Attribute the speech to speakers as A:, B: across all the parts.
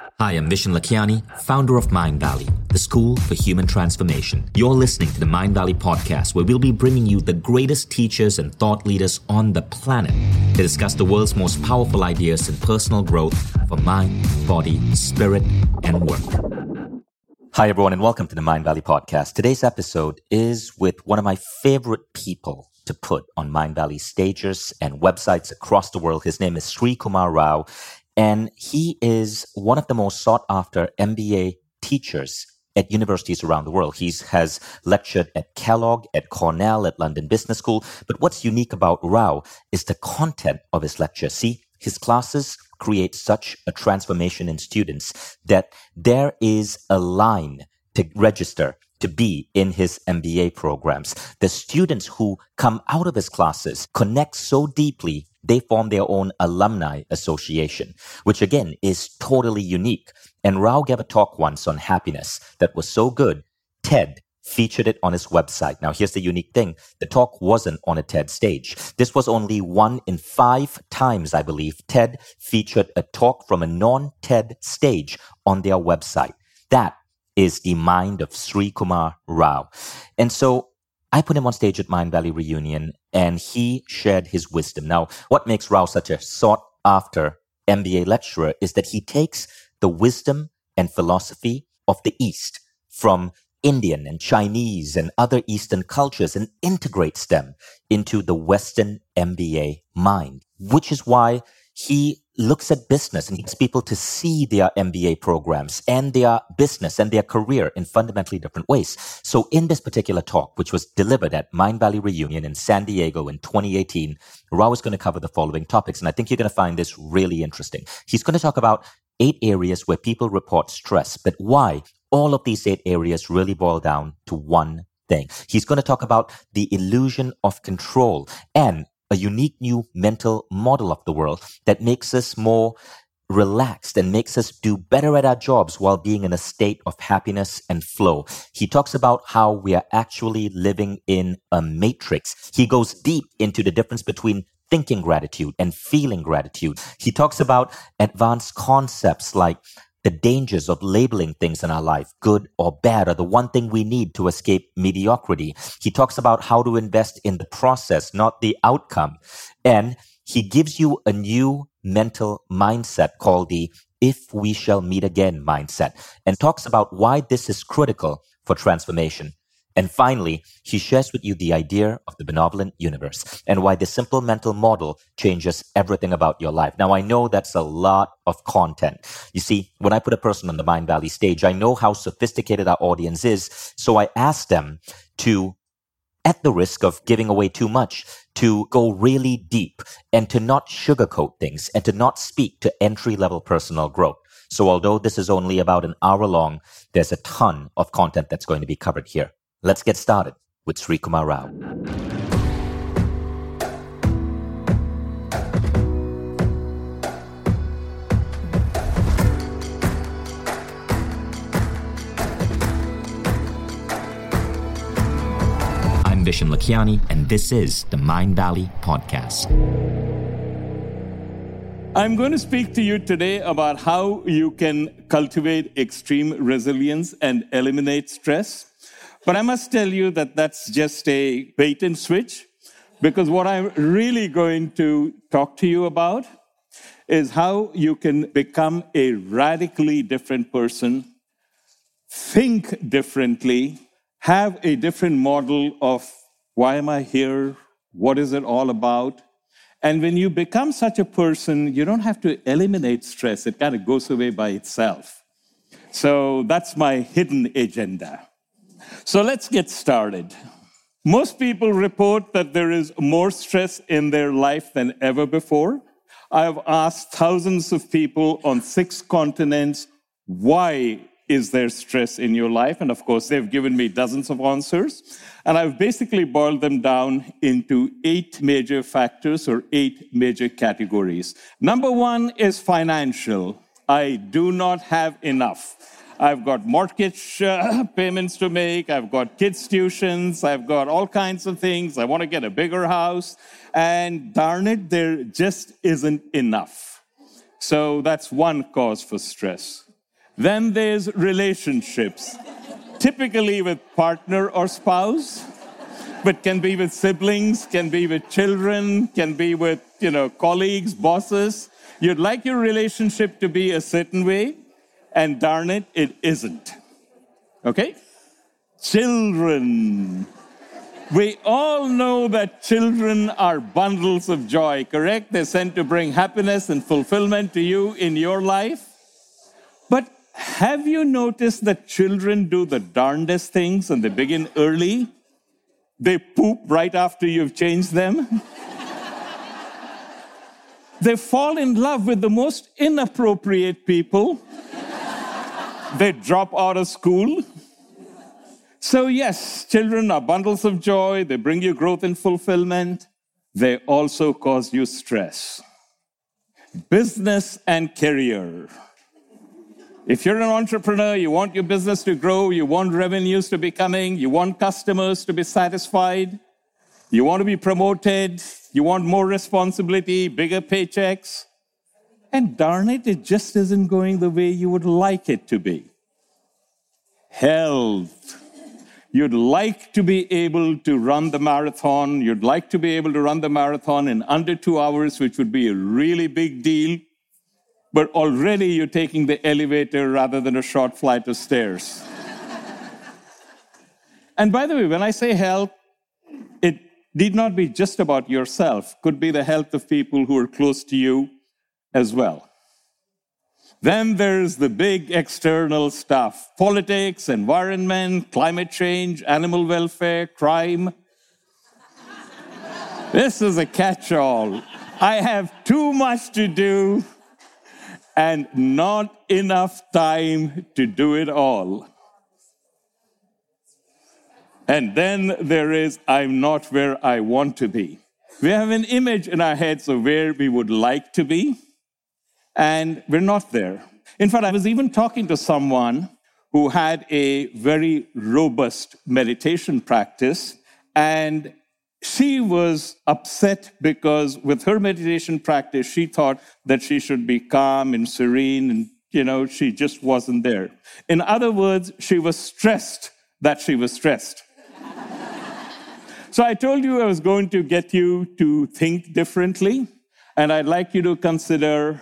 A: Hi, I'm Vishen Lakhiani, founder of Mindvalley, the school for human transformation. You're listening to the Mindvalley podcast, where we'll be bringing you the greatest teachers and thought leaders on the planet to discuss the world's most powerful ideas in personal growth for mind, body, spirit, and work. Hi, everyone, and welcome to the Mindvalley podcast. Today's episode is with one of my favorite people to put on Mindvalley stages and websites across the world. His name is Srikumar Rao, and he is one of the most sought after MBA teachers at universities around the world. He has lectured at Kellogg, at Cornell, at London Business School. But what's unique about Rao is the content of his lecture. See, his classes create such a transformation in students that there is a line to register to be in his MBA programs. The students who come out of his classes connect so deeply they form their own alumni association, which again is totally unique. And Rao gave a talk once on happiness that was so good, TED featured it on his website. Now, here's the unique thing. The talk wasn't on a TED stage. This was only one in five times, I believe, TED featured a talk from a non-TED stage on their website. That is the mind of Srikumar Rao. And so I put him on stage at Mindvalley Reunion and he shared his wisdom. Now, what makes Rao such a sought after MBA lecturer is that he takes the wisdom and philosophy of the East from Indian and Chinese and other Eastern cultures and integrates them into the Western MBA mind, which is why he looks at business and gets people to see their MBA programs and their business and their career in fundamentally different ways. So in this particular talk, which was delivered at Mindvalley Reunion in San Diego in 2018, Rao is going to cover the following topics. And I think you're going to find this really interesting. He's going to talk about eight areas where people report stress, but why all of these eight areas really boil down to one thing. He's going to talk about the illusion of control and a unique new mental model of the world that makes us more relaxed and makes us do better at our jobs while being in a state of happiness and flow. He talks about how we are actually living in a matrix. He goes deep into the difference between thinking gratitude and feeling gratitude. He talks about advanced concepts like the dangers of labeling things in our life, good or bad, are the one thing we need to escape mediocrity. He talks about how to invest in the process, not the outcome. And he gives you a new mental mindset called the if we shall meet again mindset and talks about why this is critical for transformation. And finally, he shares with you the idea of the benevolent universe and why the simple mental model changes everything about your life. Now, I know that's a lot of content. You see, when I put a person on the Mindvalley stage, I know how sophisticated our audience is. So I ask them to, at the risk of giving away too much, to go really deep and to not sugarcoat things and to not speak to entry level personal growth. So although this is only about an hour long, there's a ton of content that's going to be covered here. Let's get started with Srikumar Rao. I'm Vishen Lakhiani, and this is the Mindvalley Podcast.
B: I'm going to speak to you today about how you can cultivate extreme resilience and eliminate stress. But I must tell you that that's just a bait and switch because what I'm really going to talk to you about is how you can become a radically different person, think differently, have a different model of why am I here? What is it all about? And when you become such a person, you don't have to eliminate stress, it kind of goes away by itself. So that's my hidden agenda. So let's get started. Most people report that there is more stress in their life than ever before. I've asked thousands of people on six continents, why is there stress in your life? And of course, they've given me dozens of answers. And I've basically boiled them down into eight major factors or eight major categories. Number one is financial. I do not have enough. I've got mortgage uh, payments to make. I've got kids' tuitions. I've got all kinds of things. I want to get a bigger house. And darn it, there just isn't enough. So that's one cause for stress. Then there's relationships, typically with partner or spouse, but can be with siblings, can be with children, can be with, you know, colleagues, bosses. You'd like your relationship to be a certain way, and darn it, it isn't. Okay? Children. We all know that children are bundles of joy, correct? They're sent to bring happiness and fulfillment to you in your life. But have you noticed that children do the darndest things and they begin early? They poop right after you've changed them. they fall in love with the most inappropriate people. They drop out of school. So, yes, children are bundles of joy. They bring you growth and fulfillment. They also cause you stress. Business and career. If you're an entrepreneur, you want your business to grow, you want revenues to be coming, you want customers to be satisfied, you want to be promoted, you want more responsibility, bigger paychecks. And darn it, it just isn't going the way you would like it to be. Health. You'd like to be able to run the marathon. You'd like to be able to run the marathon in under two hours, which would be a really big deal. But already you're taking the elevator rather than a short flight of stairs. and by the way, when I say health, it need not be just about yourself, could be the health of people who are close to you as well. Then there's the big external stuff politics, environment, climate change, animal welfare, crime. this is a catch all. I have too much to do and not enough time to do it all. And then there is, I'm not where I want to be. We have an image in our heads of where we would like to be and we're not there. In fact, I was even talking to someone who had a very robust meditation practice, and she was upset because with her meditation practice, she thought that she should be calm and serene, and you know, she just wasn't there. In other words, she was stressed that she was stressed. so I told you I was going to get you to think differently, and I'd like you to consider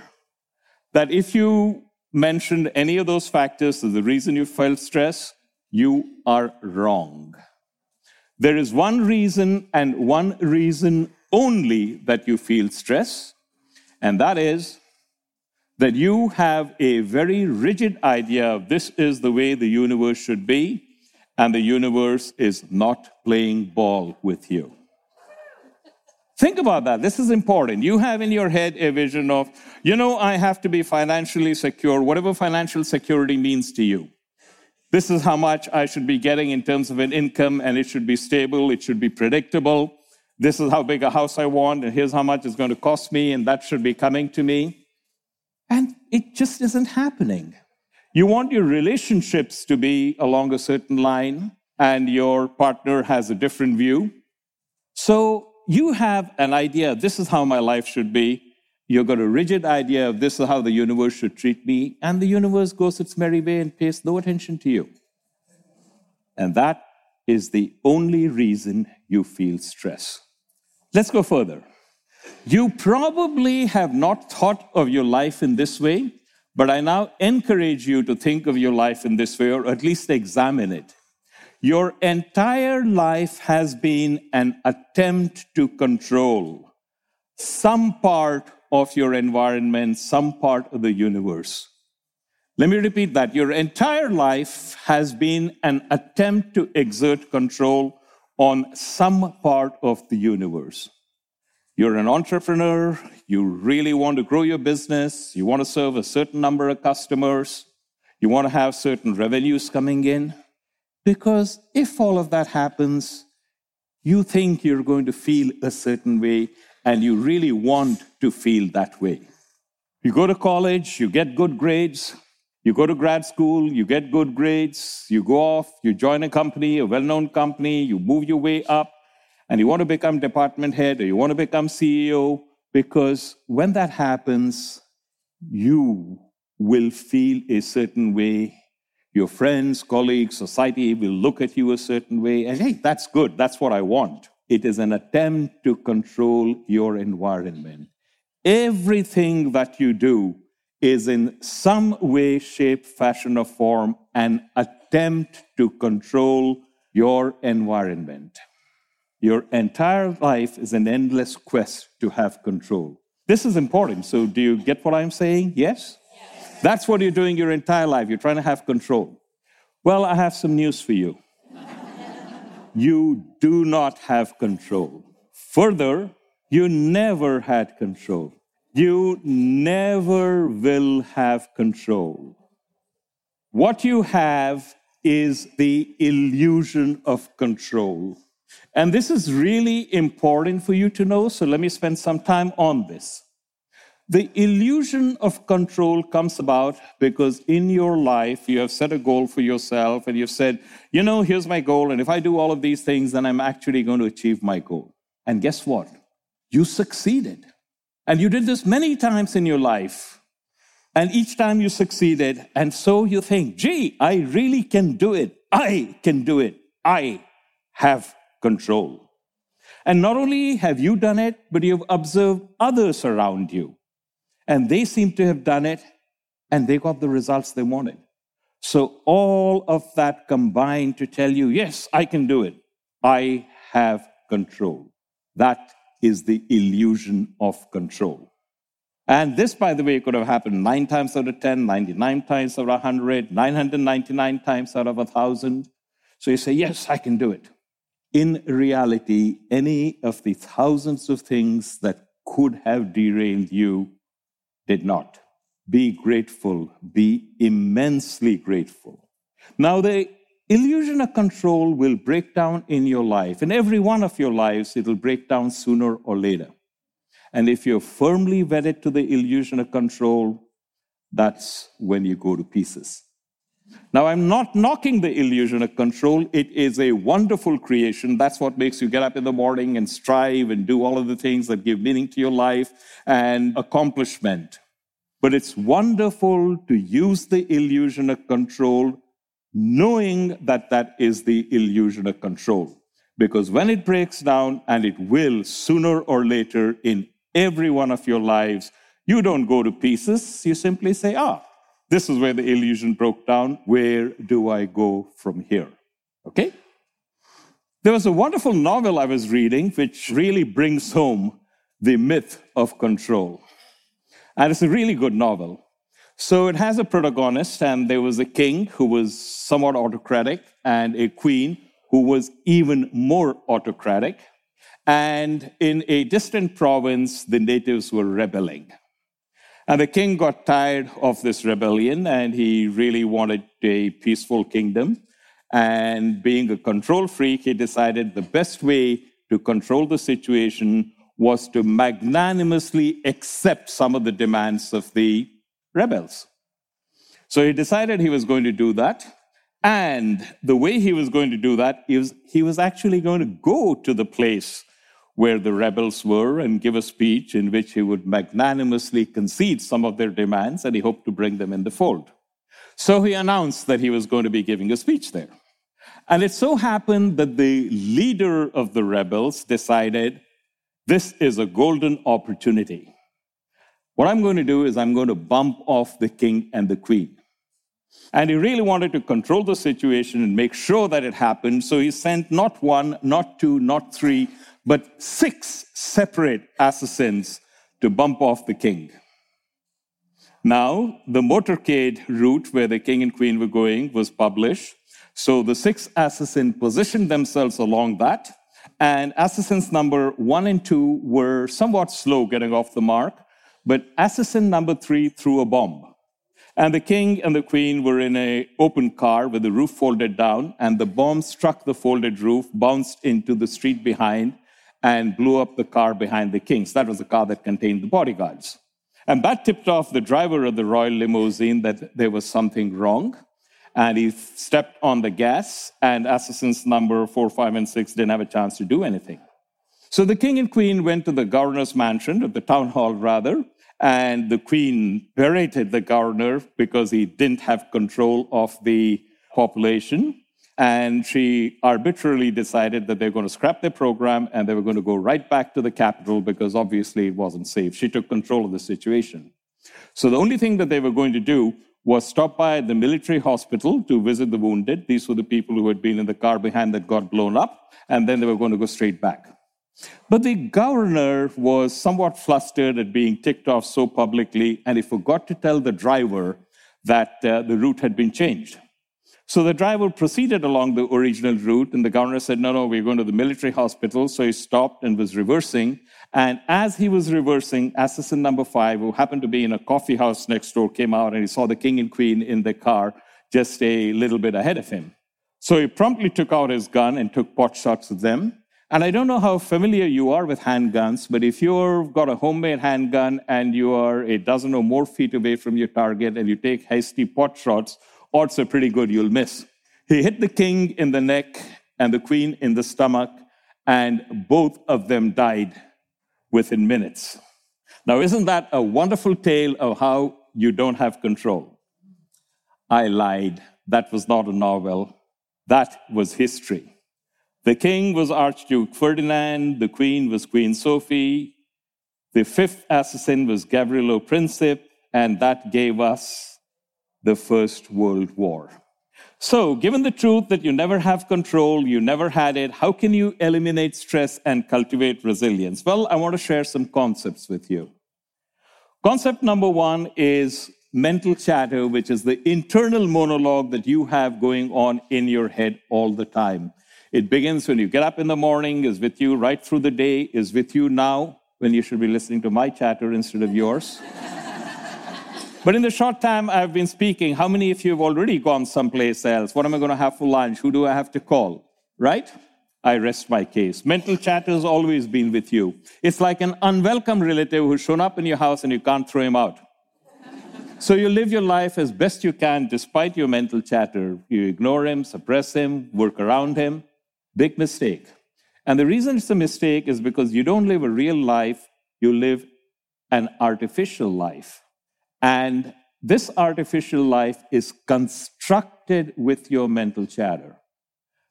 B: that if you mentioned any of those factors as the reason you felt stress, you are wrong. There is one reason and one reason only that you feel stress, and that is that you have a very rigid idea of this is the way the universe should be, and the universe is not playing ball with you. Think about that. This is important. You have in your head a vision of, you know, I have to be financially secure, whatever financial security means to you. This is how much I should be getting in terms of an income, and it should be stable, it should be predictable. This is how big a house I want, and here's how much it's going to cost me, and that should be coming to me. And it just isn't happening. You want your relationships to be along a certain line, and your partner has a different view. So you have an idea, this is how my life should be. You've got a rigid idea of this is how the universe should treat me, and the universe goes its merry way and pays no attention to you. And that is the only reason you feel stress. Let's go further. You probably have not thought of your life in this way, but I now encourage you to think of your life in this way, or at least examine it. Your entire life has been an attempt to control some part of your environment, some part of the universe. Let me repeat that. Your entire life has been an attempt to exert control on some part of the universe. You're an entrepreneur, you really want to grow your business, you want to serve a certain number of customers, you want to have certain revenues coming in. Because if all of that happens, you think you're going to feel a certain way and you really want to feel that way. You go to college, you get good grades, you go to grad school, you get good grades, you go off, you join a company, a well known company, you move your way up, and you want to become department head or you want to become CEO, because when that happens, you will feel a certain way. Your friends, colleagues, society will look at you a certain way, and hey, that's good, that's what I want. It is an attempt to control your environment. Everything that you do is in some way, shape, fashion, or form an attempt to control your environment. Your entire life is an endless quest to have control. This is important. So, do you get what I'm saying? Yes? That's what you're doing your entire life. You're trying to have control. Well, I have some news for you. you do not have control. Further, you never had control. You never will have control. What you have is the illusion of control. And this is really important for you to know, so let me spend some time on this. The illusion of control comes about because in your life you have set a goal for yourself and you've said, you know, here's my goal, and if I do all of these things, then I'm actually going to achieve my goal. And guess what? You succeeded. And you did this many times in your life. And each time you succeeded. And so you think, gee, I really can do it. I can do it. I have control. And not only have you done it, but you've observed others around you. And they seem to have done it, and they got the results they wanted. So all of that combined to tell you, yes, I can do it. I have control. That is the illusion of control. And this, by the way, could have happened nine times out of 10, 99 times out of 100, 999 times out of a 1,000. So you say, Yes, I can do it. In reality, any of the thousands of things that could have derailed you did not. Be grateful, be immensely grateful. Now, the illusion of control will break down in your life. In every one of your lives, it will break down sooner or later. And if you're firmly wedded to the illusion of control, that's when you go to pieces. Now, I'm not knocking the illusion of control. It is a wonderful creation. That's what makes you get up in the morning and strive and do all of the things that give meaning to your life and accomplishment. But it's wonderful to use the illusion of control knowing that that is the illusion of control. Because when it breaks down, and it will sooner or later in every one of your lives, you don't go to pieces. You simply say, ah, this is where the illusion broke down. Where do I go from here? Okay? There was a wonderful novel I was reading which really brings home the myth of control. And it's a really good novel. So it has a protagonist, and there was a king who was somewhat autocratic, and a queen who was even more autocratic. And in a distant province, the natives were rebelling. And the king got tired of this rebellion, and he really wanted a peaceful kingdom. And being a control freak, he decided the best way to control the situation was to magnanimously accept some of the demands of the rebels. So he decided he was going to do that. And the way he was going to do that is he was actually going to go to the place where the rebels were and give a speech in which he would magnanimously concede some of their demands and he hoped to bring them in the fold. So he announced that he was going to be giving a speech there. And it so happened that the leader of the rebels decided this is a golden opportunity. What I'm going to do is I'm going to bump off the king and the queen. And he really wanted to control the situation and make sure that it happened. So he sent not one, not two, not three, but six separate assassins to bump off the king. Now, the motorcade route where the king and queen were going was published. So the six assassins positioned themselves along that. And assassins number one and two were somewhat slow getting off the mark. But assassin number three threw a bomb. And the king and the queen were in an open car with the roof folded down, and the bomb struck the folded roof, bounced into the street behind, and blew up the car behind the kings. That was the car that contained the bodyguards. And that tipped off the driver of the royal limousine that there was something wrong. And he stepped on the gas, and assassins number four, five, and six didn't have a chance to do anything. So the king and queen went to the governor's mansion, or the town hall rather, And the queen berated the governor because he didn't have control of the population. And she arbitrarily decided that they're going to scrap their program and they were going to go right back to the capital because obviously it wasn't safe. She took control of the situation. So the only thing that they were going to do was stop by the military hospital to visit the wounded. These were the people who had been in the car behind that got blown up, and then they were going to go straight back. But the governor was somewhat flustered at being ticked off so publicly, and he forgot to tell the driver that uh, the route had been changed. So the driver proceeded along the original route, and the governor said, No, no, we're going to the military hospital. So he stopped and was reversing. And as he was reversing, assassin number five, who happened to be in a coffee house next door, came out and he saw the king and queen in the car just a little bit ahead of him. So he promptly took out his gun and took pot shots at them. And I don't know how familiar you are with handguns, but if you've got a homemade handgun and you are a dozen or more feet away from your target and you take hasty pot shots, odds are pretty good you'll miss. He hit the king in the neck and the queen in the stomach, and both of them died within minutes. Now, isn't that a wonderful tale of how you don't have control? I lied. That was not a novel. That was history. The king was Archduke Ferdinand, the queen was Queen Sophie, the fifth assassin was Gavrilo Princip, and that gave us the First World War. So, given the truth that you never have control, you never had it, how can you eliminate stress and cultivate resilience? Well, I want to share some concepts with you. Concept number one is mental chatter, which is the internal monologue that you have going on in your head all the time. It begins when you get up in the morning, is with you right through the day, is with you now, when you should be listening to my chatter instead of yours. But in the short time I've been speaking, how many of you have already gone someplace else? What am I going to have for lunch? Who do I have to call? Right? I rest my case. Mental chatter has always been with you. It's like an unwelcome relative who's shown up in your house and you can't throw him out. so you live your life as best you can despite your mental chatter. You ignore him, suppress him, work around him. Big mistake. And the reason it's a mistake is because you don't live a real life, you live an artificial life. And this artificial life is constructed with your mental chatter.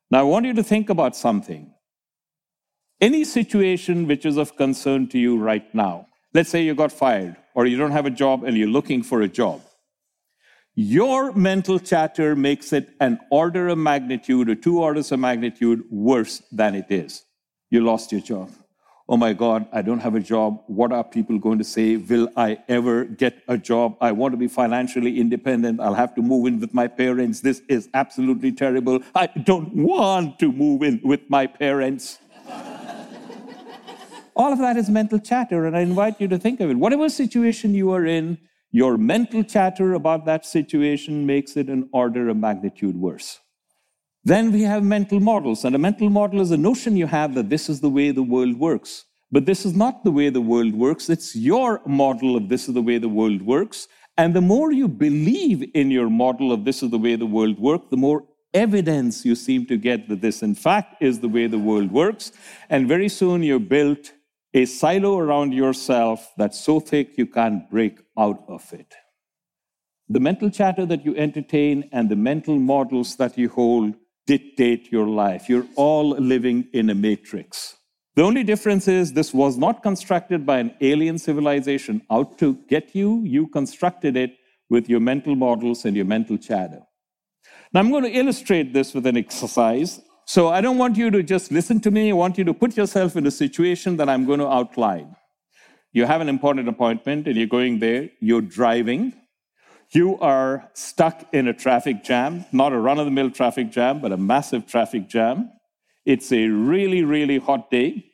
B: Now, I want you to think about something. Any situation which is of concern to you right now, let's say you got fired or you don't have a job and you're looking for a job. Your mental chatter makes it an order of magnitude or two orders of magnitude worse than it is. You lost your job. Oh my God, I don't have a job. What are people going to say? Will I ever get a job? I want to be financially independent. I'll have to move in with my parents. This is absolutely terrible. I don't want to move in with my parents. All of that is mental chatter, and I invite you to think of it. Whatever situation you are in, your mental chatter about that situation makes it an order of magnitude worse. Then we have mental models, and a mental model is a notion you have that this is the way the world works. But this is not the way the world works. It's your model of this is the way the world works. And the more you believe in your model of this is the way the world works, the more evidence you seem to get that this, in fact, is the way the world works. And very soon you're built a silo around yourself that's so thick you can't break out of it. The mental chatter that you entertain and the mental models that you hold dictate your life. You're all living in a matrix. The only difference is this was not constructed by an alien civilization out to get you. You constructed it with your mental models and your mental chatter. Now, I'm going to illustrate this with an exercise. So I don't want you to just listen to me. I want you to put yourself in a situation that I'm going to outline. You have an important appointment and you're going there, you're driving. You are stuck in a traffic jam, not a run of the mill traffic jam, but a massive traffic jam. It's a really, really hot day,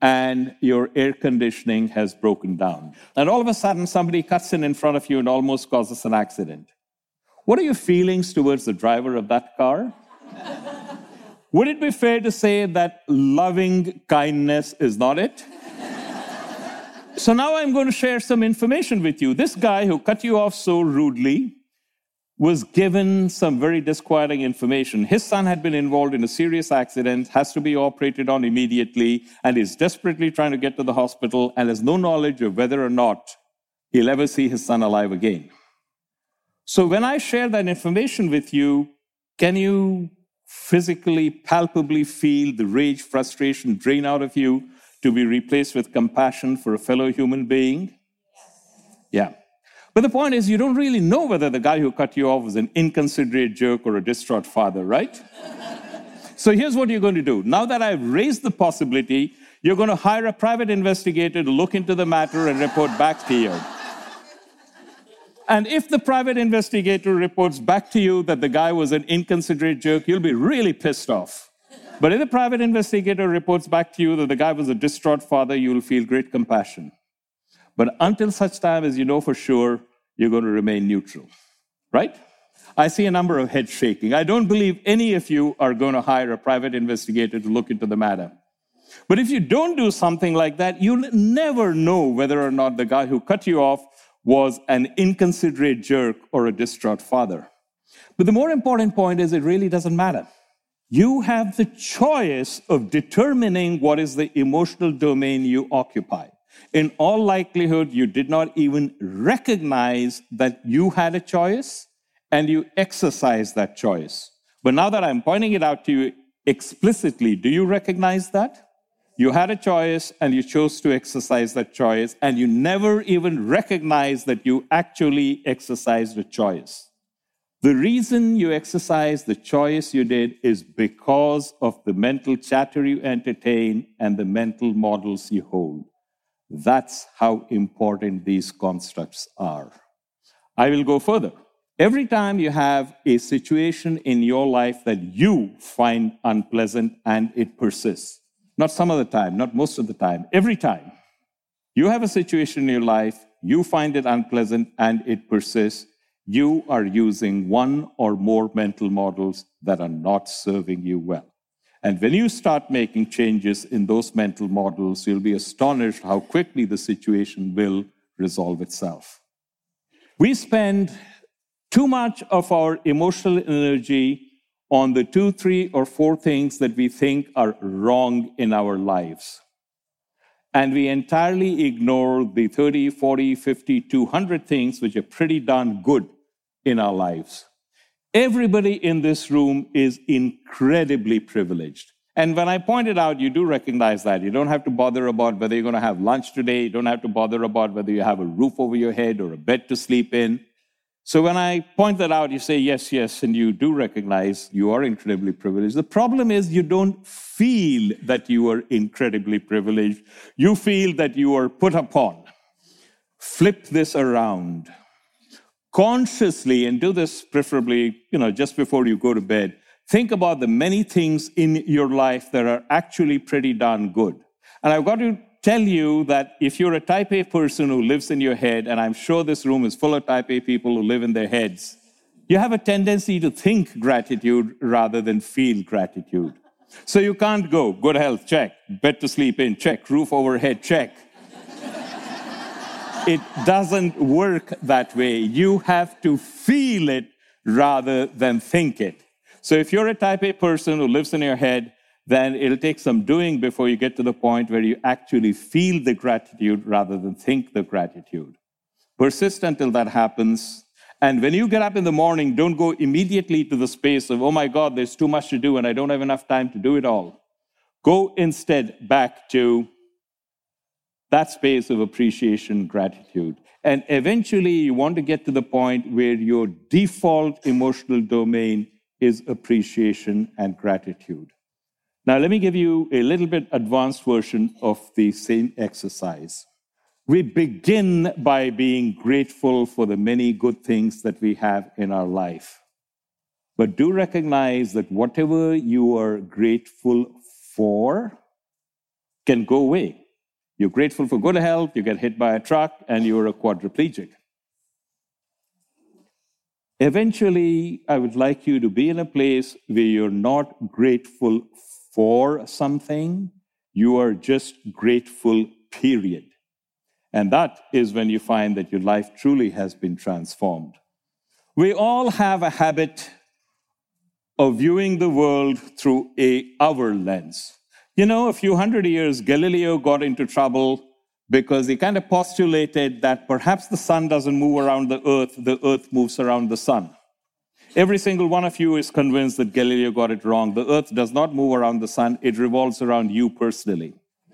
B: and your air conditioning has broken down. And all of a sudden, somebody cuts in in front of you and almost causes an accident. What are your feelings towards the driver of that car? Would it be fair to say that loving kindness is not it? So now I'm going to share some information with you. This guy who cut you off so rudely was given some very disquieting information. His son had been involved in a serious accident, has to be operated on immediately, and is desperately trying to get to the hospital and has no knowledge of whether or not he'll ever see his son alive again. So when I share that information with you, can you physically, palpably feel the rage, frustration drain out of you to be replaced with compassion for a fellow human being? Yeah. But the point is, you don't really know whether the guy who cut you off was an inconsiderate jerk or a distraught father, right? so here's what you're going to do. Now that I've raised the possibility, you're going to hire a private investigator to look into the matter and report back to you. And if the private investigator reports back to you that the guy was an inconsiderate jerk, you'll be really pissed off. But if the private investigator reports back to you that the guy was a distraught father, you'll feel great compassion. But until such time as you know for sure, you're going to remain neutral. Right? I see a number of heads shaking. I don't believe any of you are going to hire a private investigator to look into the matter. But if you don't do something like that, you'll never know whether or not the guy who cut you off was an inconsiderate jerk or a distraught father. But the more important point is it really doesn't matter. You have the choice of determining what is the emotional domain you occupy. In all likelihood, you did not even recognize that you had a choice and you exercised that choice. But now that I'm pointing it out to you explicitly, do you recognize that? You had a choice and you chose to exercise that choice, and you never even recognized that you actually exercised a choice. The reason you exercised the choice you did is because of the mental chatter you entertain and the mental models you hold. That's how important these constructs are. I will go further. Every time you have a situation in your life that you find unpleasant and it persists, not some of the time, not most of the time, every time. You have a situation in your life, you find it unpleasant, and it persists. You are using one or more mental models that are not serving you well. And when you start making changes in those mental models, you'll be astonished how quickly the situation will resolve itself. We spend too much of our emotional energy on the two, three, or four things that we think are wrong in our lives. And we entirely ignore the 30, 40, 50, 200 things which are pretty darn good in our lives. Everybody in this room is incredibly privileged. And when I pointed out, you do recognize that. You don't have to bother about whether you're going to have lunch today. You don't have to bother about whether you have a roof over your head or a bed to sleep in. So when I point that out, you say, yes, yes, and you do recognize you are incredibly privileged. The problem is you don't feel that you are incredibly privileged. You feel that you are put upon. Flip this around consciously and do this preferably, you know, just before you go to bed. Think about the many things in your life that are actually pretty darn good. And I've got to tell you that if you're a type A person who lives in your head, and I'm sure this room is full of type A people who live in their heads, you have a tendency to think gratitude rather than feel gratitude. So you can't go, good health, check, bed to sleep in, check, roof overhead, check. It doesn't work that way. You have to feel it rather than think it. So if you're a type A person who lives in your head, then it'll take some doing before you get to the point where you actually feel the gratitude rather than think the gratitude. Persist until that happens. And when you get up in the morning, don't go immediately to the space of, oh my God, there's too much to do and I don't have enough time to do it all. Go instead back to that space of appreciation, gratitude. And eventually, you want to get to the point where your default emotional domain is appreciation and gratitude. Now, let me give you a little bit advanced version of the same exercise. We begin by being grateful for the many good things that we have in our life. But do recognize that whatever you are grateful for can go away. You're grateful for good health, you get hit by a truck, and you're a quadriplegic. Eventually, I would like you to be in a place where you're not grateful for something, you are just grateful, period. And that is when you find that your life truly has been transformed. We all have a habit of viewing the world through a our lens. You know, a few hundred years, Galileo got into trouble because he kind of postulated that perhaps the sun doesn't move around the earth, the earth moves around the sun. Every single one of you is convinced that Galileo got it wrong. The earth does not move around the sun, it revolves around you personally.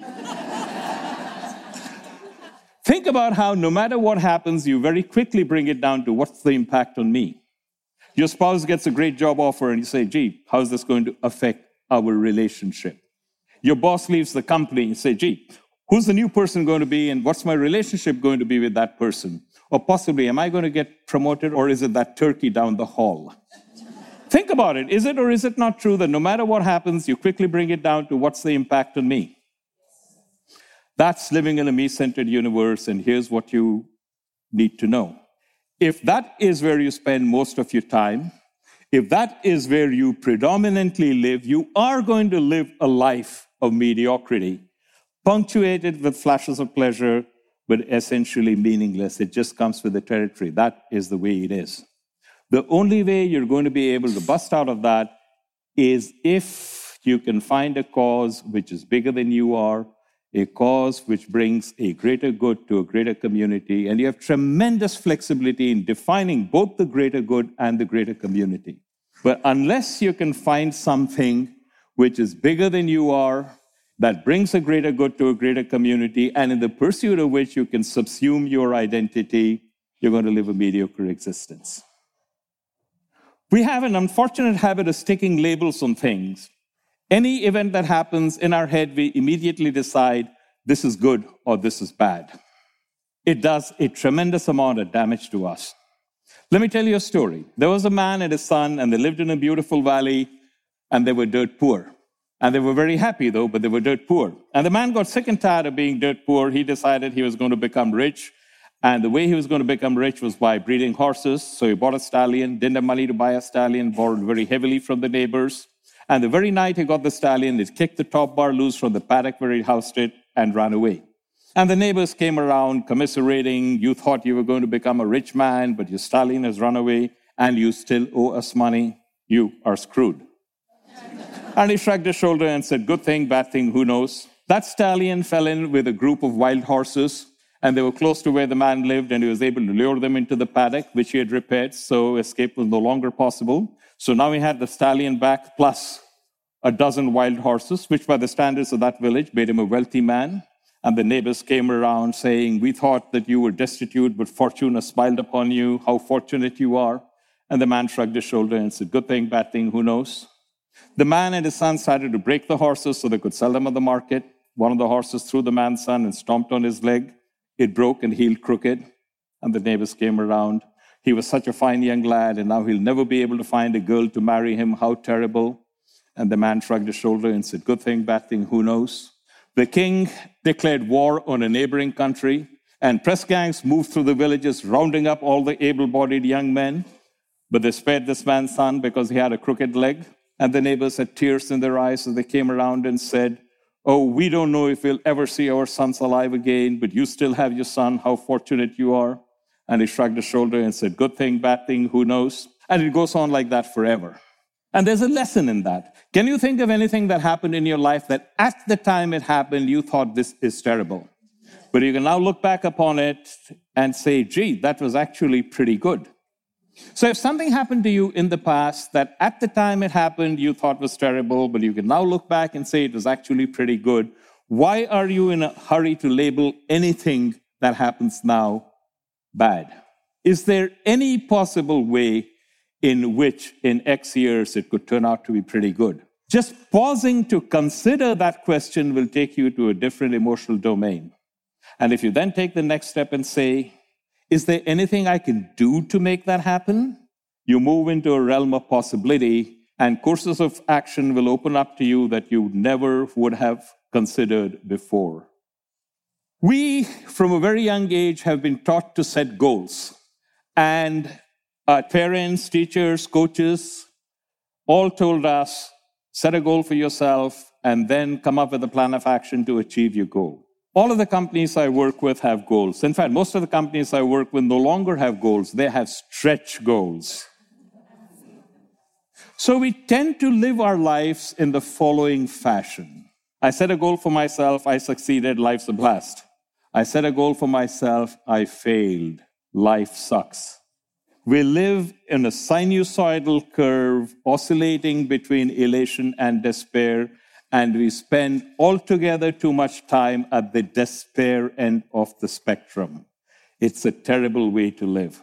B: Think about how, no matter what happens, you very quickly bring it down to what's the impact on me? Your spouse gets a great job offer, and you say, gee, how's this going to affect our relationship? Your boss leaves the company, you say, gee, who's the new person going to be, and what's my relationship going to be with that person? Or possibly, am I going to get promoted, or is it that turkey down the hall? Think about it. Is it or is it not true that no matter what happens, you quickly bring it down to what's the impact on me? That's living in a me centered universe, and here's what you need to know. If that is where you spend most of your time, if that is where you predominantly live, you are going to live a life of mediocrity, punctuated with flashes of pleasure, but essentially meaningless. It just comes with the territory. That is the way it is. The only way you're going to be able to bust out of that is if you can find a cause which is bigger than you are, a cause which brings a greater good to a greater community, and you have tremendous flexibility in defining both the greater good and the greater community. But unless you can find something which is bigger than you are, that brings a greater good to a greater community, and in the pursuit of which you can subsume your identity, you're going to live a mediocre existence. We have an unfortunate habit of sticking labels on things any event that happens in our head, we immediately decide this is good or this is bad. It does a tremendous amount of damage to us. Let me tell you a story. There was a man and his son, and they lived in a beautiful valley, and they were dirt poor. And they were very happy, though, but they were dirt poor. And the man got sick and tired of being dirt poor. He decided he was going to become rich. And the way he was going to become rich was by breeding horses. So he bought a stallion, didn't have money to buy a stallion, borrowed very heavily from the neighbors. And the very night he got the stallion, he kicked the top bar loose from the paddock where he housed it and ran away. And the neighbors came around commiserating. You thought you were going to become a rich man, but your stallion has run away and you still owe us money. You are screwed. And he shrugged his shoulder and said, Good thing, bad thing, who knows? That stallion fell in with a group of wild horses, and they were close to where the man lived, and he was able to lure them into the paddock, which he had repaired, so escape was no longer possible. So now he had the stallion back plus a dozen wild horses, which by the standards of that village made him a wealthy man. And the neighbors came around saying, We thought that you were destitute, but fortune has smiled upon you. How fortunate you are. And the man shrugged his shoulder and said, Good thing, bad thing, who knows? The man and his son started to break the horses so they could sell them at the market. One of the horses threw the man's son and stomped on his leg. It broke and healed crooked. And the neighbors came around he was such a fine young lad, and now he'll never be able to find a girl to marry him. How terrible. And the man shrugged his shoulder and said, Good thing, bad thing, who knows? The king declared war on a neighboring country, and press gangs moved through the villages, rounding up all the able bodied young men. But they spared this man's son because he had a crooked leg. And the neighbors had tears in their eyes as they came around and said, Oh, we don't know if we'll ever see our sons alive again, but you still have your son. How fortunate you are. And he shrugged his shoulder and said, Good thing, bad thing, who knows? And it goes on like that forever. And there's a lesson in that. Can you think of anything that happened in your life that at the time it happened, you thought this is terrible? But you can now look back upon it and say, gee, that was actually pretty good. So if something happened to you in the past that at the time it happened, you thought was terrible, but you can now look back and say it was actually pretty good, why are you in a hurry to label anything that happens now bad. Is there any possible way in which in X years it could turn out to be pretty good? Just pausing to consider that question will take you to a different emotional domain. And if you then take the next step and say, is there anything I can do to make that happen? You move into a realm of possibility, and courses of action will open up to you that you never would have considered before. We, from a very young age, have been taught to set goals. And our parents, teachers, coaches all told us set a goal for yourself and then come up with a plan of action to achieve your goal. All of the companies I work with have goals. In fact, most of the companies I work with no longer have goals, they have stretch goals. So we tend to live our lives in the following fashion I set a goal for myself, I succeeded, life's a blast. I set a goal for myself, I failed. Life sucks. We live in a sinusoidal curve oscillating between elation and despair, and we spend altogether too much time at the despair end of the spectrum. It's a terrible way to live.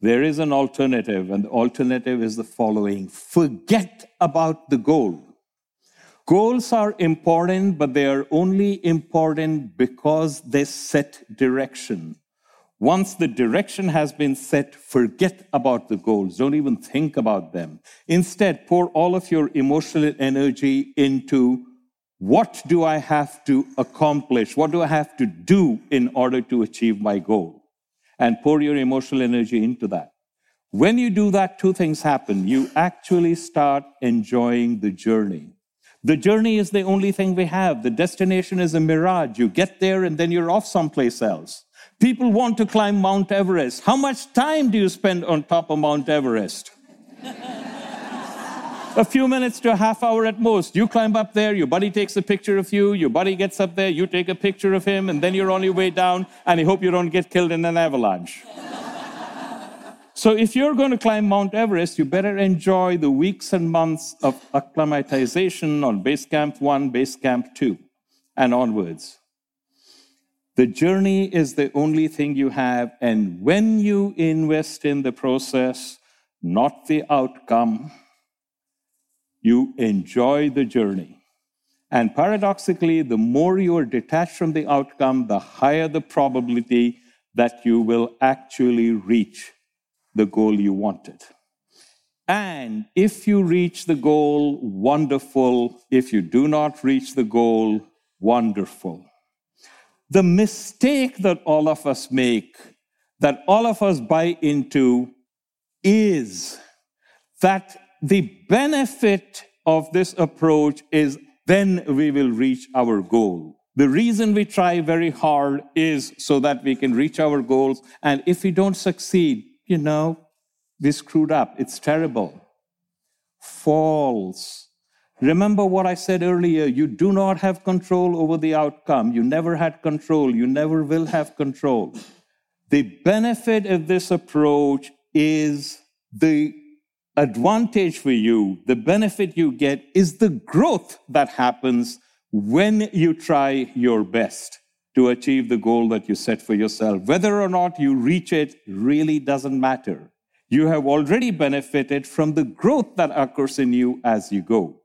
B: There is an alternative, and the alternative is the following forget about the goal. Goals are important, but they are only important because they set direction. Once the direction has been set, forget about the goals. Don't even think about them. Instead, pour all of your emotional energy into what do I have to accomplish? What do I have to do in order to achieve my goal? And pour your emotional energy into that. When you do that, two things happen. You actually start enjoying the journey. The journey is the only thing we have. The destination is a mirage. You get there and then you're off someplace else. People want to climb Mount Everest. How much time do you spend on top of Mount Everest? a few minutes to a half hour at most. You climb up there, your buddy takes a picture of you, your buddy gets up there, you take a picture of him, and then you're on your way down, and you hope you don't get killed in an avalanche. So if you're going to climb Mount Everest, you better enjoy the weeks and months of acclimatization on Base Camp 1, Base Camp 2, and onwards. The journey is the only thing you have, and when you invest in the process, not the outcome, you enjoy the journey. And paradoxically, the more you are detached from the outcome, the higher the probability that you will actually reach the goal you wanted. And if you reach the goal, wonderful. If you do not reach the goal, wonderful. The mistake that all of us make, that all of us buy into, is that the benefit of this approach is then we will reach our goal. The reason we try very hard is so that we can reach our goals. And if we don't succeed, you know, we screwed up. It's terrible. False. Remember what I said earlier you do not have control over the outcome. You never had control. You never will have control. The benefit of this approach is the advantage for you, the benefit you get is the growth that happens when you try your best to achieve the goal that you set for yourself. Whether or not you reach it really doesn't matter. You have already benefited from the growth that occurs in you as you go.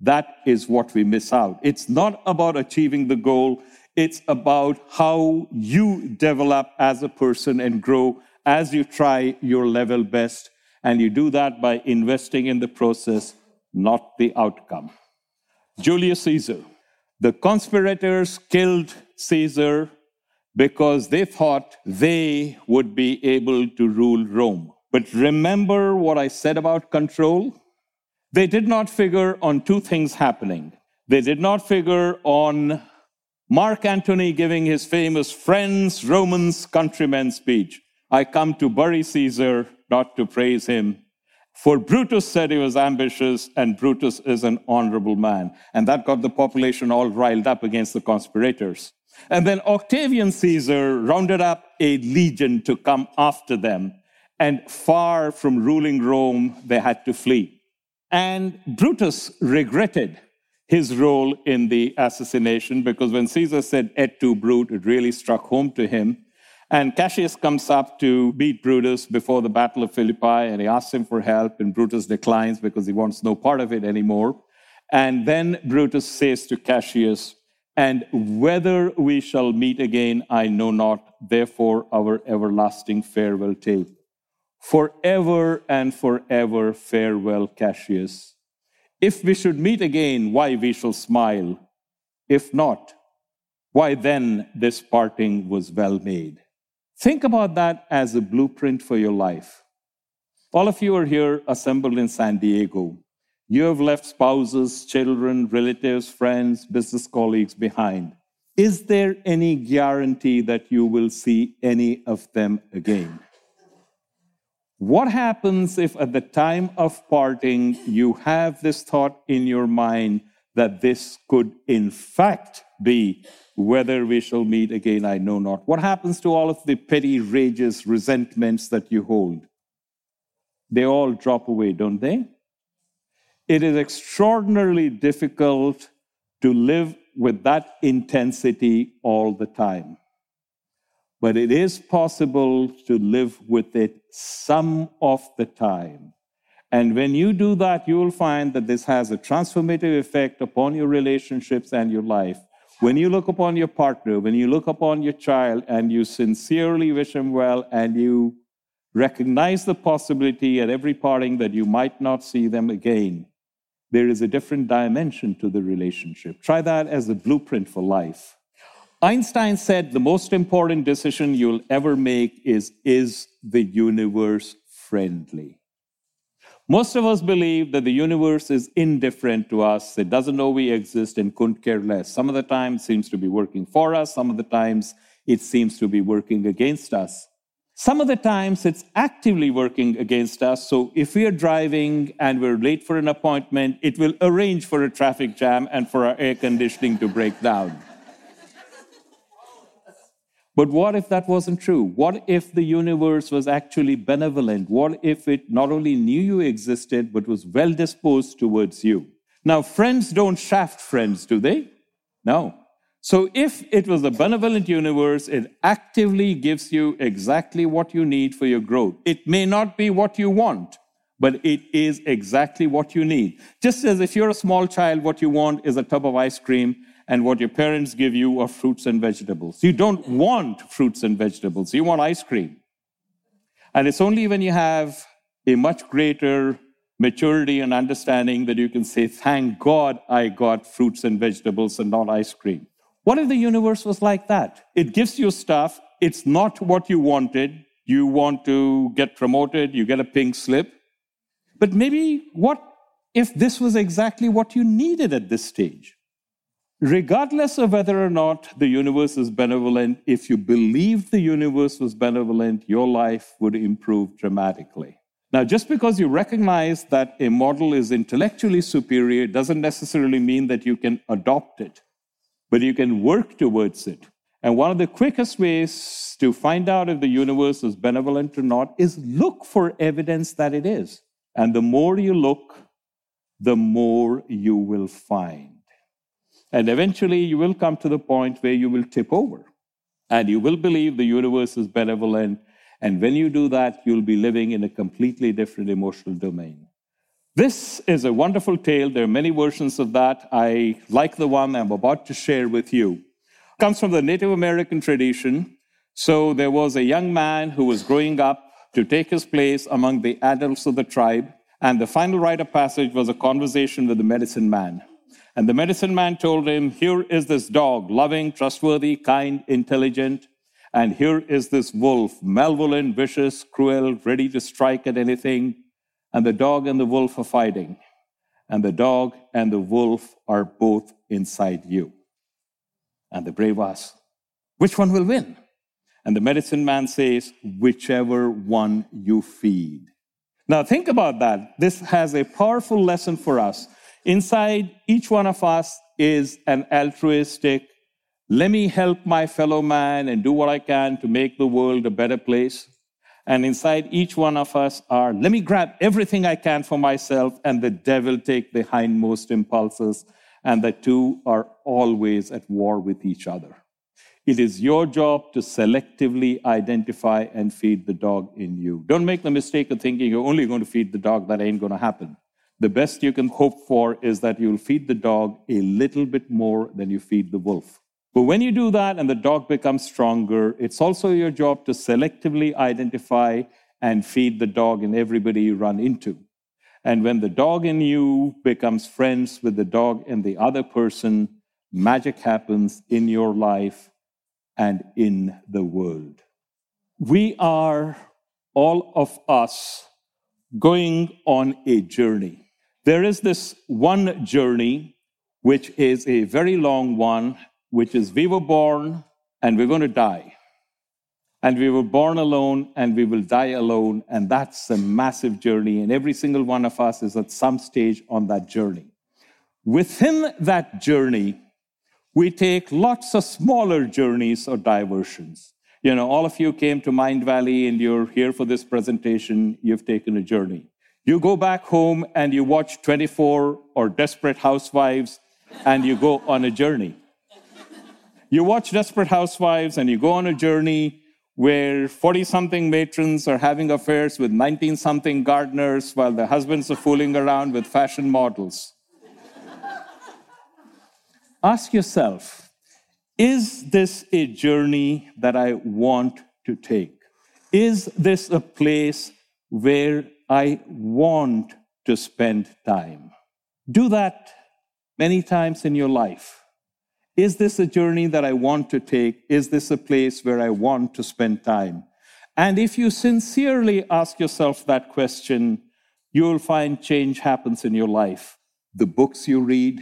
B: That is what we miss out. It's not about achieving the goal, it's about how you develop as a person and grow as you try your level best. And you do that by investing in the process, not the outcome. Julius Caesar. The conspirators killed Caesar because they thought they would be able to rule Rome. But remember what I said about control? They did not figure on two things happening. They did not figure on Mark Antony giving his famous friends, Romans, countrymen speech. I come to bury Caesar, not to praise him. For Brutus said he was ambitious, and Brutus is an honorable man. And that got the population all riled up against the conspirators. And then Octavian Caesar rounded up a legion to come after them. And far from ruling Rome, they had to flee. And Brutus regretted his role in the assassination because when Caesar said et tu Brute, it really struck home to him. And Cassius comes up to beat Brutus before the Battle of Philippi, and he asks him for help, and Brutus declines because he wants no part of it anymore. And then Brutus says to Cassius, And whether we shall meet again, I know not, therefore our everlasting farewell tale. Forever and forever farewell, Cassius. If we should meet again, why we shall smile. If not, why then this parting was well made. Think about that as a blueprint for your life. All of you are here assembled in San Diego. You have left spouses, children, relatives, friends, business colleagues behind. Is there any guarantee that you will see any of them again? What happens if at the time of parting you have this thought in your mind that this could in fact be whether we shall meet again, I know not. What happens to all of the petty rages, resentments that you hold? They all drop away, don't they? It is extraordinarily difficult to live with that intensity all the time. But it is possible to live with it some of the time. And when you do that, you will find that this has a transformative effect upon your relationships and your life. When you look upon your partner, when you look upon your child, and you sincerely wish him well, and you recognize the possibility at every parting that you might not see them again, there is a different dimension to the relationship. Try that as a blueprint for life. Einstein said the most important decision you'll ever make is Is the universe friendly? Most of us believe that the universe is indifferent to us. It doesn't know we exist and couldn't care less. Some of the time it seems to be working for us, some of the times it seems to be working against us. Some of the times it's actively working against us. So if we are driving and we're late for an appointment, it will arrange for a traffic jam and for our air conditioning to break down. But what if that wasn't true? What if the universe was actually benevolent? What if it not only knew you existed, but was well disposed towards you? Now, friends don't shaft friends, do they? No. So, if it was a benevolent universe, it actively gives you exactly what you need for your growth. It may not be what you want, but it is exactly what you need. Just as if you're a small child, what you want is a tub of ice cream, and what your parents give you are fruits and vegetables. You don't want fruits and vegetables, you want ice cream. And it's only when you have a much greater maturity and understanding that you can say, Thank God I got fruits and vegetables and not ice cream. What if the universe was like that? It gives you stuff, it's not what you wanted. You want to get promoted, you get a pink slip. But maybe what if this was exactly what you needed at this stage? Regardless of whether or not the universe is benevolent, if you believe the universe was benevolent, your life would improve dramatically. Now, just because you recognize that a model is intellectually superior doesn't necessarily mean that you can adopt it, but you can work towards it. And one of the quickest ways to find out if the universe is benevolent or not is look for evidence that it is. And the more you look, the more you will find. And eventually, you will come to the point where you will tip over and you will believe the universe is benevolent. And when you do that, you'll be living in a completely different emotional domain. This is a wonderful tale. There are many versions of that. I like the one I'm about to share with you. It comes from the Native American tradition. So there was a young man who was growing up to take his place among the adults of the tribe. And the final rite of passage was a conversation with the medicine man. And the medicine man told him, Here is this dog, loving, trustworthy, kind, intelligent. And here is this wolf, malevolent, vicious, cruel, ready to strike at anything. And the dog and the wolf are fighting. And the dog and the wolf are both inside you. And the brave asks, Which one will win? And the medicine man says, Whichever one you feed. Now, think about that. This has a powerful lesson for us Inside each one of us is an altruistic, let me help my fellow man and do what I can to make the world a better place. And inside each one of us are, let me grab everything I can for myself, and the devil take the hindmost impulses. And the two are always at war with each other. It is your job to selectively identify and feed the dog in you. Don't make the mistake of thinking you're only going to feed the dog. That ain't going to happen the best you can hope for is that you'll feed the dog a little bit more than you feed the wolf. But when you do that and the dog becomes stronger, it's also your job to selectively identify and feed the dog and everybody you run into. And when the dog in you becomes friends with the dog in the other person, magic happens in your life and in the world. We are, all of us, going on a journey. There is this one journey, which is a very long one, which is we were born and we're going to die. And we were born alone and we will die alone. And that's a massive journey. And every single one of us is at some stage on that journey. Within that journey, we take lots of smaller journeys or diversions. You know, all of you came to Mindvalley and you're here for this presentation, you've taken a journey. You go back home and you watch 24 or Desperate Housewives and you go on a journey. You watch Desperate Housewives and you go on a journey where 40 something matrons are having affairs with 19 something gardeners while their husbands are fooling around with fashion models. Ask yourself is this a journey that I want to take? Is this a place where I want to spend time? Do that many times in your life. Is this a journey that I want to take? Is this a place where I want to spend time? And if you sincerely ask yourself that question, you will find change happens in your life. The books you read,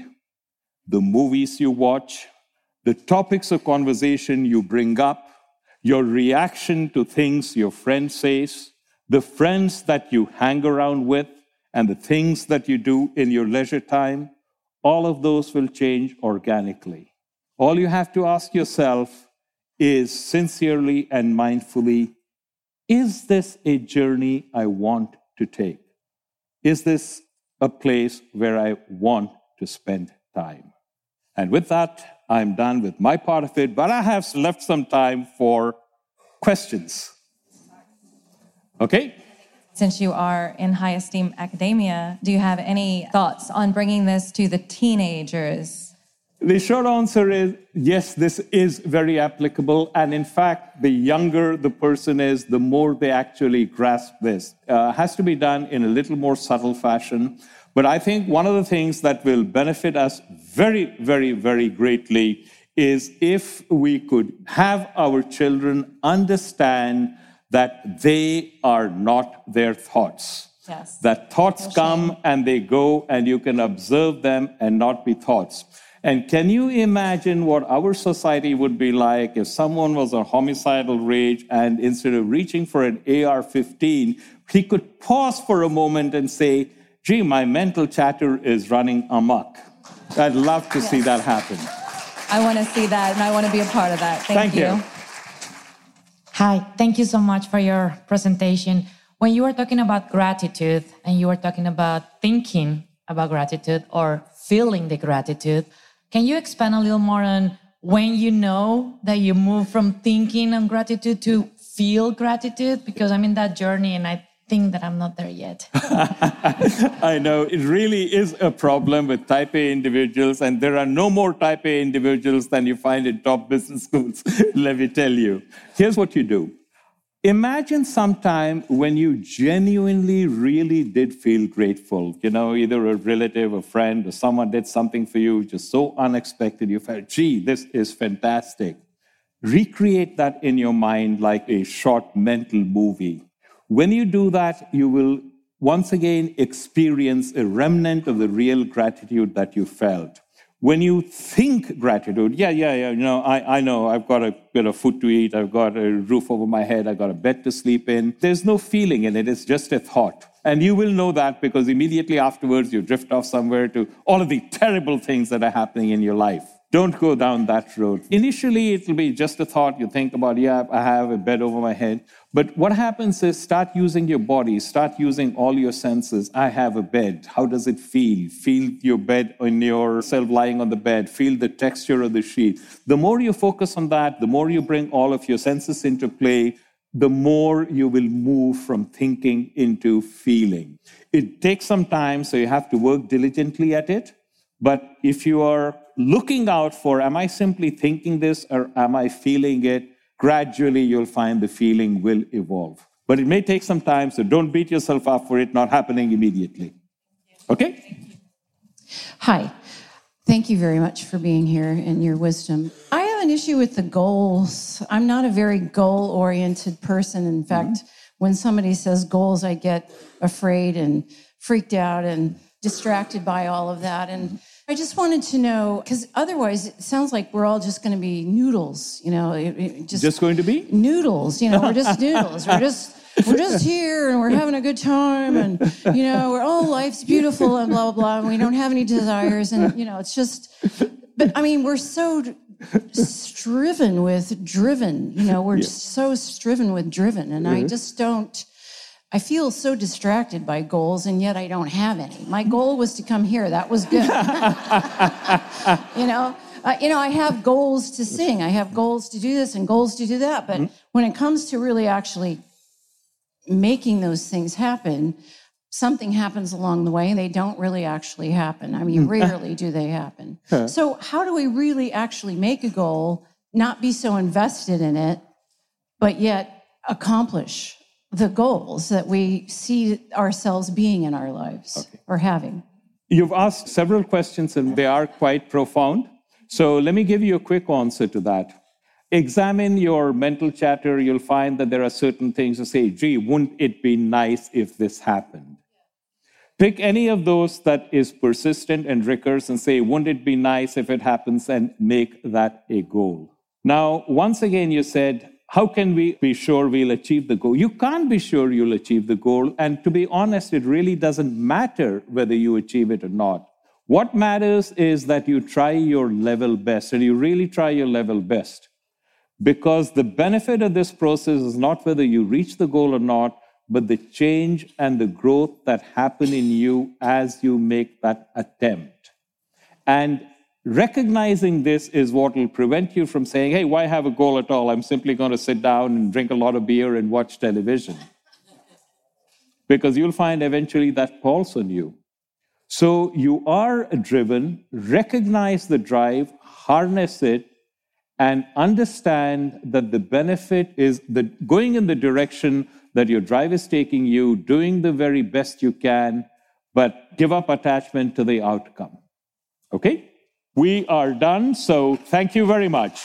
B: the movies you watch, the topics of conversation you bring up, your reaction to things your friend says, the friends that you hang around with, and the things that you do in your leisure time, all of those will change organically. All you have to ask yourself is sincerely and mindfully is this a journey I want to take? Is this a place where I want to spend time? And with that, I'm done with my part of it, but I have left some time for questions. Okay?
C: Since you are in high esteem academia, do you have any thoughts on bringing this to the teenagers?
B: The short answer is yes, this is very applicable. And in fact, the younger the person is, the more they actually grasp this. Uh, has to be done in a little more subtle fashion. But I think one of the things that will benefit us very, very, very greatly is if we could have our children understand that they are not their thoughts.
C: Yes.
B: That thoughts come and they go, and you can observe them and not be thoughts. And can you imagine what our society would be like if someone was a homicidal rage and instead of reaching for an AR 15, he could pause for a moment and say, gee, my mental chatter is running amok. I'd love to yes. see that happen.
C: I want to see that and I want to be a part of that. Thank,
B: Thank you.
C: you.
D: Hi, thank you so much for your presentation. When you were talking about gratitude and you were talking about thinking about gratitude or feeling the gratitude, can you expand a little more on when you know that you move from thinking on gratitude to feel gratitude? Because I'm in that journey and I think that I'm not there yet.
B: I know it really is a problem with type A individuals, and there are no more type A individuals than you find in top business schools, let me tell you. Here's what you do Imagine sometime when you genuinely really did feel grateful. You know, either a relative, a friend, or someone did something for you just so unexpected. You felt, gee, this is fantastic. Recreate that in your mind like a short mental movie. When you do that, you will once again experience a remnant of the real gratitude that you felt when you think gratitude, yeah, yeah, yeah, you know, I, I know I've got a bit of food to eat, I've got a roof over my head, I've got a bed to sleep in. There's no feeling in it, it's just a thought. And you will know that because immediately afterwards you drift off somewhere to all of the terrible things that are happening in your life. Don't go down that road. Initially, it'll be just a thought. You think about, yeah, I have a bed over my head. But what happens is start using your body, start using all your senses. I have a bed. How does it feel? Feel your bed on yourself lying on the bed. Feel the texture of the sheet. The more you focus on that, the more you bring all of your senses into play, the more you will move from thinking into feeling. It takes some time, so you have to work diligently at it. But if you are looking out for, am I simply thinking this or am I feeling it? Gradually, you'll find the feeling will evolve. But it may take some time, so don't beat yourself up for it not happening immediately. Okay?
E: Hi. Thank you very much for being here and your wisdom. I have an issue with the goals. I'm not a very goal oriented person. In fact, mm-hmm. when somebody says goals, I get afraid and freaked out and distracted by all of that. And I just wanted to know because otherwise it sounds like we're all just going to be noodles, you know, it,
B: it just just going to be
E: noodles. You know, we're just noodles. We're just we're just here and we're having a good time, and you know, we're oh, life's beautiful and blah blah blah. And we don't have any desires, and you know, it's just but I mean, we're so striven with driven, you know, we're so striven with driven. And mm-hmm. I just don't, I feel so distracted by goals, and yet I don't have any. My goal was to come here. That was good. you know, uh, you know, I have goals to sing. I have goals to do this and goals to do that. But mm-hmm. when it comes to really actually making those things happen, something happens along the way and they don't really actually happen. I mean, mm. rarely do they happen. So, how do we really actually make a goal, not be so invested in it, but yet accomplish the goals that we see ourselves being in our lives okay. or having?
B: You've asked several questions and they are quite profound. So, let me give you a quick answer to that. Examine your mental chatter, you'll find that there are certain things to say, gee, wouldn't it be nice if this happened? Pick any of those that is persistent and recurs and say, wouldn't it be nice if it happens and make that a goal? Now, once again, you said, how can we be sure we'll achieve the goal? You can't be sure you'll achieve the goal. And to be honest, it really doesn't matter whether you achieve it or not. What matters is that you try your level best and you really try your level best. Because the benefit of this process is not whether you reach the goal or not, but the change and the growth that happen in you as you make that attempt. And recognizing this is what will prevent you from saying, hey, why have a goal at all? I'm simply going to sit down and drink a lot of beer and watch television. because you'll find eventually that falls on you. So you are driven, recognize the drive, harness it, and understand that the benefit is the going in the direction that your drive is taking you, doing the very best you can, but give up attachment to the outcome. Okay? We are done, so thank you very much.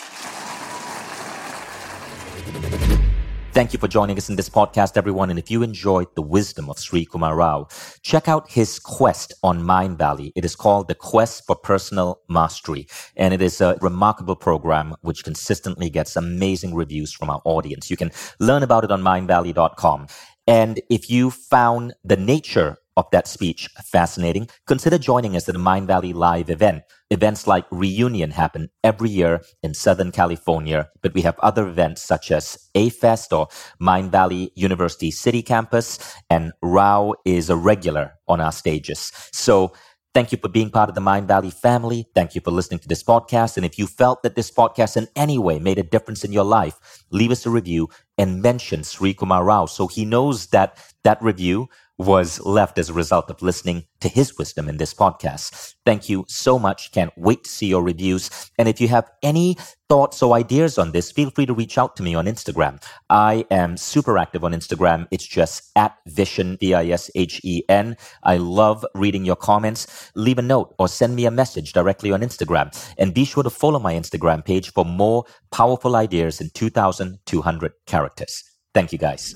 A: Thank you for joining us in this podcast, everyone. And if you enjoyed the wisdom of Srikumar Rao, check out his quest on Mindvalley. It is called the Quest for Personal Mastery. And it is a remarkable program which consistently gets amazing reviews from our audience. You can learn about it on mindvalley.com. And if you found the nature of that speech fascinating, consider joining us at the Mindvalley Live event. Events like Reunion happen every year in Southern California, but we have other events such as A-Fest or Mindvalley University City Campus, and Rao is a regular on our stages. So Thank you for being part of the Mindvalley family. Thank you for listening to this podcast. And if you felt that this podcast in any way made a difference in your life, leave us a review and mention Srikumar Rao so he knows that that review was left as a result of listening to his wisdom in this podcast. Thank you so much. Can't wait to see your reviews. And if you have any thoughts or ideas on this, feel free to reach out to me on Instagram. I am super active on Instagram. It's just at Vishen, V-I-S-H-E-N. I love reading your comments. Leave a note or send me a message directly on Instagram. And be sure to follow my Instagram page for more powerful ideas in 2,200 characters. Thank you guys.